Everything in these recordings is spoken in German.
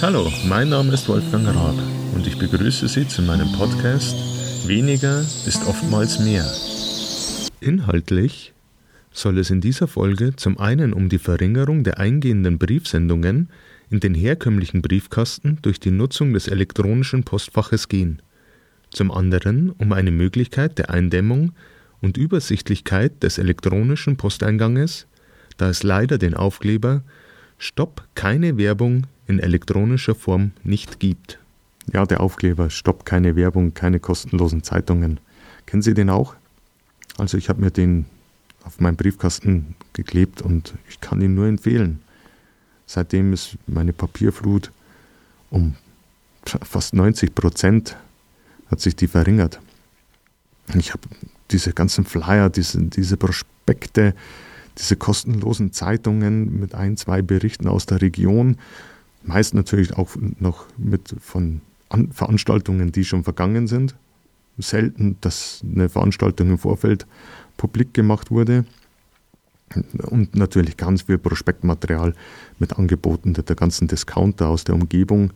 Hallo, mein Name ist Wolfgang Raab und ich begrüße Sie zu meinem Podcast Weniger ist oftmals mehr. Inhaltlich soll es in dieser Folge zum einen um die Verringerung der eingehenden Briefsendungen in den herkömmlichen Briefkasten durch die Nutzung des elektronischen Postfaches gehen, zum anderen um eine Möglichkeit der Eindämmung und Übersichtlichkeit des elektronischen Posteinganges, da es leider den Aufkleber Stopp keine Werbung in elektronischer Form nicht gibt. Ja, der Aufkleber Stopp keine Werbung, keine kostenlosen Zeitungen. Kennen Sie den auch? Also ich habe mir den auf meinen Briefkasten geklebt und ich kann ihn nur empfehlen. Seitdem ist meine Papierflut um fast 90 Prozent hat sich die verringert. Ich habe diese ganzen Flyer, diese, diese Prospekte, diese kostenlosen Zeitungen mit ein, zwei Berichten aus der Region, meist natürlich auch noch mit von An Veranstaltungen, die schon vergangen sind. Selten, dass eine Veranstaltung im Vorfeld publik gemacht wurde. Und natürlich ganz viel Prospektmaterial mit Angeboten der ganzen Discounter aus der Umgebung.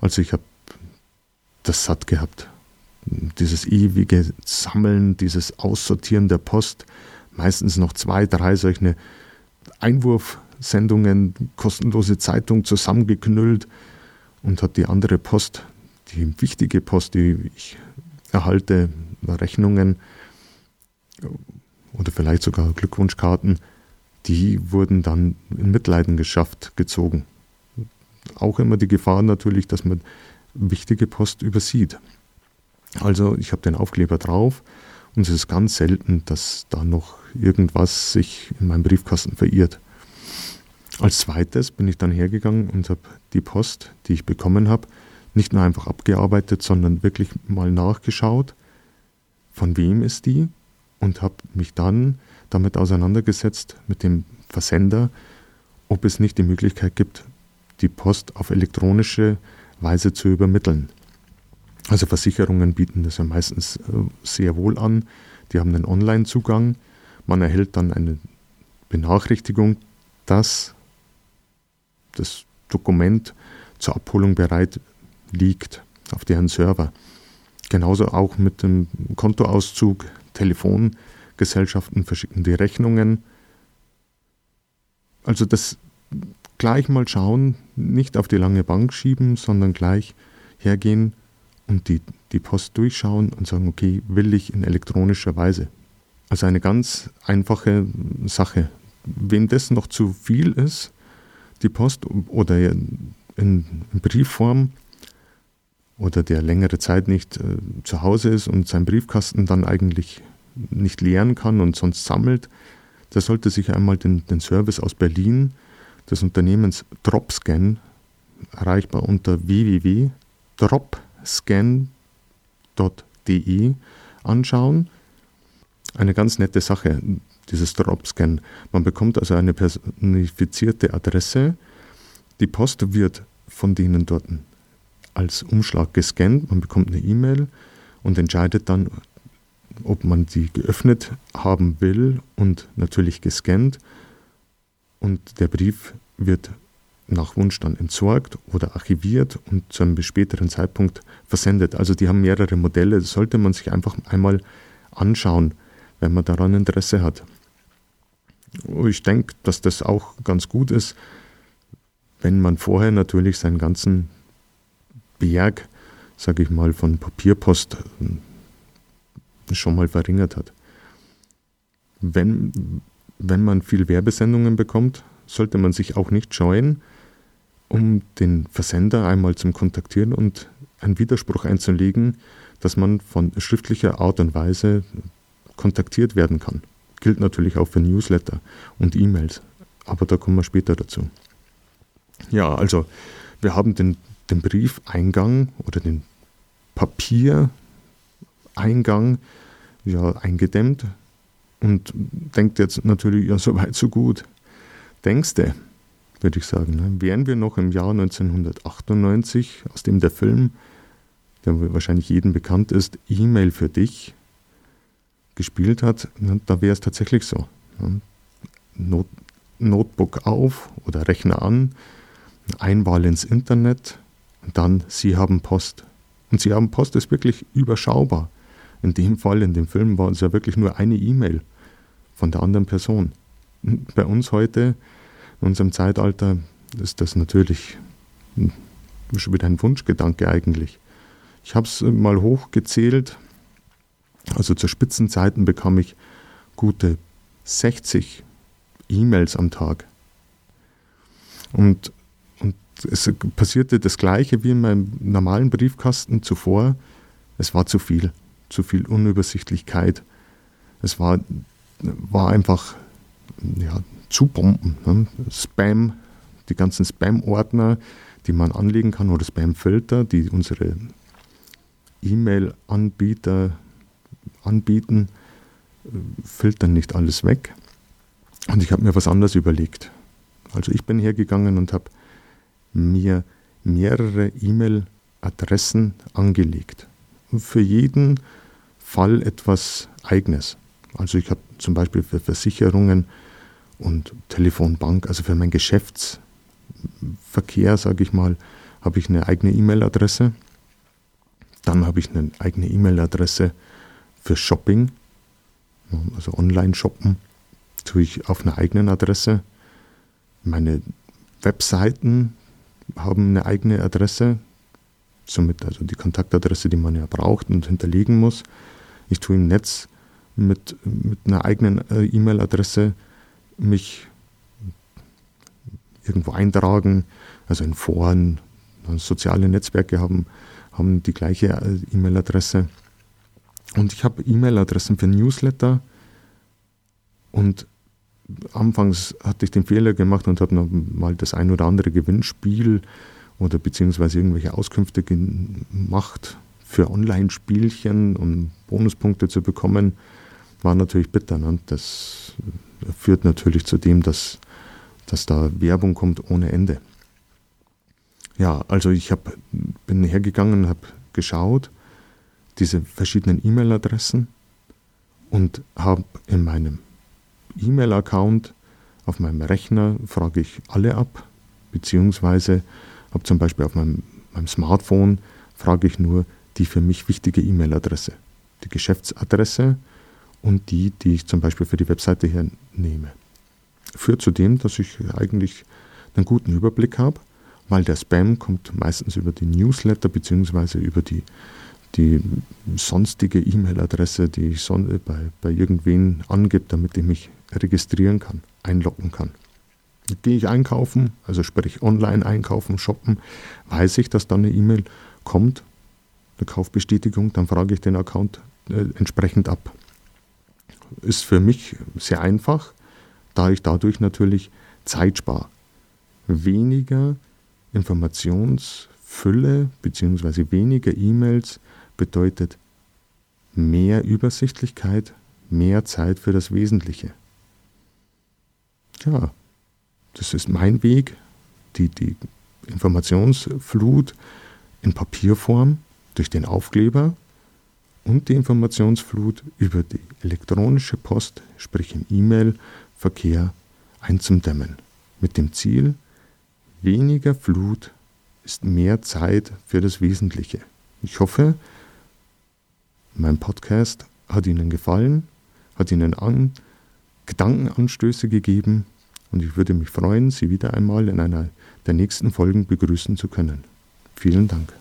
Also ich habe das satt gehabt. Dieses ewige Sammeln, dieses Aussortieren der Post, meistens noch zwei, drei solche Einwurfsendungen, kostenlose Zeitung zusammengeknüllt und hat die andere Post, die wichtige Post, die ich erhalte, Rechnungen oder vielleicht sogar Glückwunschkarten, die wurden dann in Mitleidenschaft gezogen. Auch immer die Gefahr natürlich, dass man wichtige Post übersieht. Also ich habe den Aufkleber drauf und es ist ganz selten, dass da noch irgendwas sich in meinem Briefkasten verirrt. Als zweites bin ich dann hergegangen und habe die Post, die ich bekommen habe, nicht nur einfach abgearbeitet, sondern wirklich mal nachgeschaut, von wem ist die und habe mich dann damit auseinandergesetzt mit dem Versender, ob es nicht die Möglichkeit gibt, die Post auf elektronische Weise zu übermitteln. Also Versicherungen bieten das ja meistens äh, sehr wohl an. Die haben einen Online-Zugang. Man erhält dann eine Benachrichtigung, dass das Dokument zur Abholung bereit liegt auf deren Server. Genauso auch mit dem Kontoauszug, Telefongesellschaften verschicken die Rechnungen. Also das gleich mal schauen, nicht auf die lange Bank schieben, sondern gleich hergehen und die, die Post durchschauen und sagen, okay, will ich in elektronischer Weise. Also eine ganz einfache Sache. Wenn das noch zu viel ist, die Post oder in, in Briefform oder der längere Zeit nicht äh, zu Hause ist und seinen Briefkasten dann eigentlich nicht leeren kann und sonst sammelt, der sollte sich einmal den, den Service aus Berlin des Unternehmens Dropscan, erreichbar unter www.dropscan.de, anschauen. Eine ganz nette Sache, dieses Dropscan. Man bekommt also eine personifizierte Adresse. Die Post wird von denen dort als Umschlag gescannt. Man bekommt eine E-Mail und entscheidet dann, ob man die geöffnet haben will und natürlich gescannt und der Brief wird nach Wunsch dann entsorgt oder archiviert und zu einem späteren Zeitpunkt versendet. Also die haben mehrere Modelle, das sollte man sich einfach einmal anschauen, wenn man daran Interesse hat. Ich denke, dass das auch ganz gut ist, wenn man vorher natürlich seinen ganzen Berg, sage ich mal, von Papierpost schon mal verringert hat. Wenn, wenn man viel Werbesendungen bekommt, sollte man sich auch nicht scheuen, um den Versender einmal zum Kontaktieren und einen Widerspruch einzulegen, dass man von schriftlicher Art und Weise kontaktiert werden kann. Gilt natürlich auch für Newsletter und E-Mails, aber da kommen wir später dazu. Ja, also wir haben den, den Briefeingang oder den Papiereingang ja, eingedämmt und denkt jetzt natürlich, ja, so weit, so gut. Denkst du, würde ich sagen, ne? wären wir noch im Jahr 1998, aus dem der Film, der wahrscheinlich jedem bekannt ist, E-Mail für dich gespielt hat, ne? da wäre es tatsächlich so. Ne? Not Notebook auf oder Rechner an, Einwahl ins Internet und dann Sie haben Post. Und Sie haben Post ist wirklich überschaubar. In dem Fall, in dem Film, war es ja wirklich nur eine E-Mail von der anderen Person. Bei uns heute, in unserem Zeitalter, ist das natürlich schon wieder ein Wunschgedanke eigentlich. Ich habe es mal hochgezählt. Also zu Spitzenzeiten bekam ich gute 60 E-Mails am Tag. Und, und es passierte das Gleiche wie in meinem normalen Briefkasten zuvor. Es war zu viel, zu viel Unübersichtlichkeit. Es war, war einfach ja, zu Bomben. Ne? Spam, die ganzen Spam-Ordner, die man anlegen kann, oder Spam-Filter, die unsere E-Mail-Anbieter anbieten, filtern nicht alles weg. Und ich habe mir was anderes überlegt. Also ich bin hergegangen und habe mir mehrere E-Mail-Adressen angelegt. Für jeden Fall etwas Eigenes. Also ich habe zum Beispiel für Versicherungen und Telefonbank, also für mein Geschäftsverkehr, sage ich mal, habe ich eine eigene E-Mail-Adresse. Dann habe ich eine eigene E-Mail-Adresse für Shopping, also Online-Shoppen, tue ich auf einer eigenen Adresse. Meine Webseiten haben eine eigene Adresse, somit also die Kontaktadresse, die man ja braucht und hinterlegen muss. Ich tue im Netz mit, mit einer eigenen äh, E-Mail-Adresse mich irgendwo eintragen, also in Foren, soziale Netzwerke haben, haben die gleiche äh, E-Mail-Adresse. Und ich habe E-Mail-Adressen für Newsletter und anfangs hatte ich den Fehler gemacht und habe noch mal das ein oder andere Gewinnspiel oder beziehungsweise irgendwelche Auskünfte gemacht für Online-Spielchen, um Bonuspunkte zu bekommen, war natürlich bitter. Ne? Das führt natürlich zu dem, dass, dass da Werbung kommt ohne Ende. Ja, also ich hab, bin hergegangen habe geschaut, diese verschiedenen E-Mail-Adressen und habe in meinem E-Mail-Account auf meinem Rechner frage ich alle ab, beziehungsweise habe zum Beispiel auf meinem, meinem Smartphone frage ich nur die für mich wichtige E-Mail-Adresse, die Geschäftsadresse und die, die ich zum Beispiel für die Webseite hier nehme. Führt zu dem, dass ich eigentlich einen guten Überblick habe, weil der Spam kommt meistens über die Newsletter beziehungsweise über die die sonstige E-Mail-Adresse, die ich bei, bei irgendwen angebe, damit ich mich registrieren kann, einloggen kann. Gehe ich einkaufen, also sprich online einkaufen, shoppen, weiß ich, dass dann eine E-Mail kommt, eine Kaufbestätigung, dann frage ich den Account äh, entsprechend ab. Ist für mich sehr einfach, da ich dadurch natürlich Zeit spare. Weniger Informationsfülle bzw. weniger E-Mails bedeutet mehr Übersichtlichkeit, mehr Zeit für das Wesentliche. Ja, das ist mein Weg, die, die Informationsflut in Papierform durch den Aufkleber und die Informationsflut über die elektronische Post, sprich im E-Mail-Verkehr, einzudämmen. Mit dem Ziel, weniger Flut ist mehr Zeit für das Wesentliche. Ich hoffe, mein Podcast hat Ihnen gefallen, hat Ihnen an, Gedankenanstöße gegeben und ich würde mich freuen, Sie wieder einmal in einer der nächsten Folgen begrüßen zu können. Vielen Dank.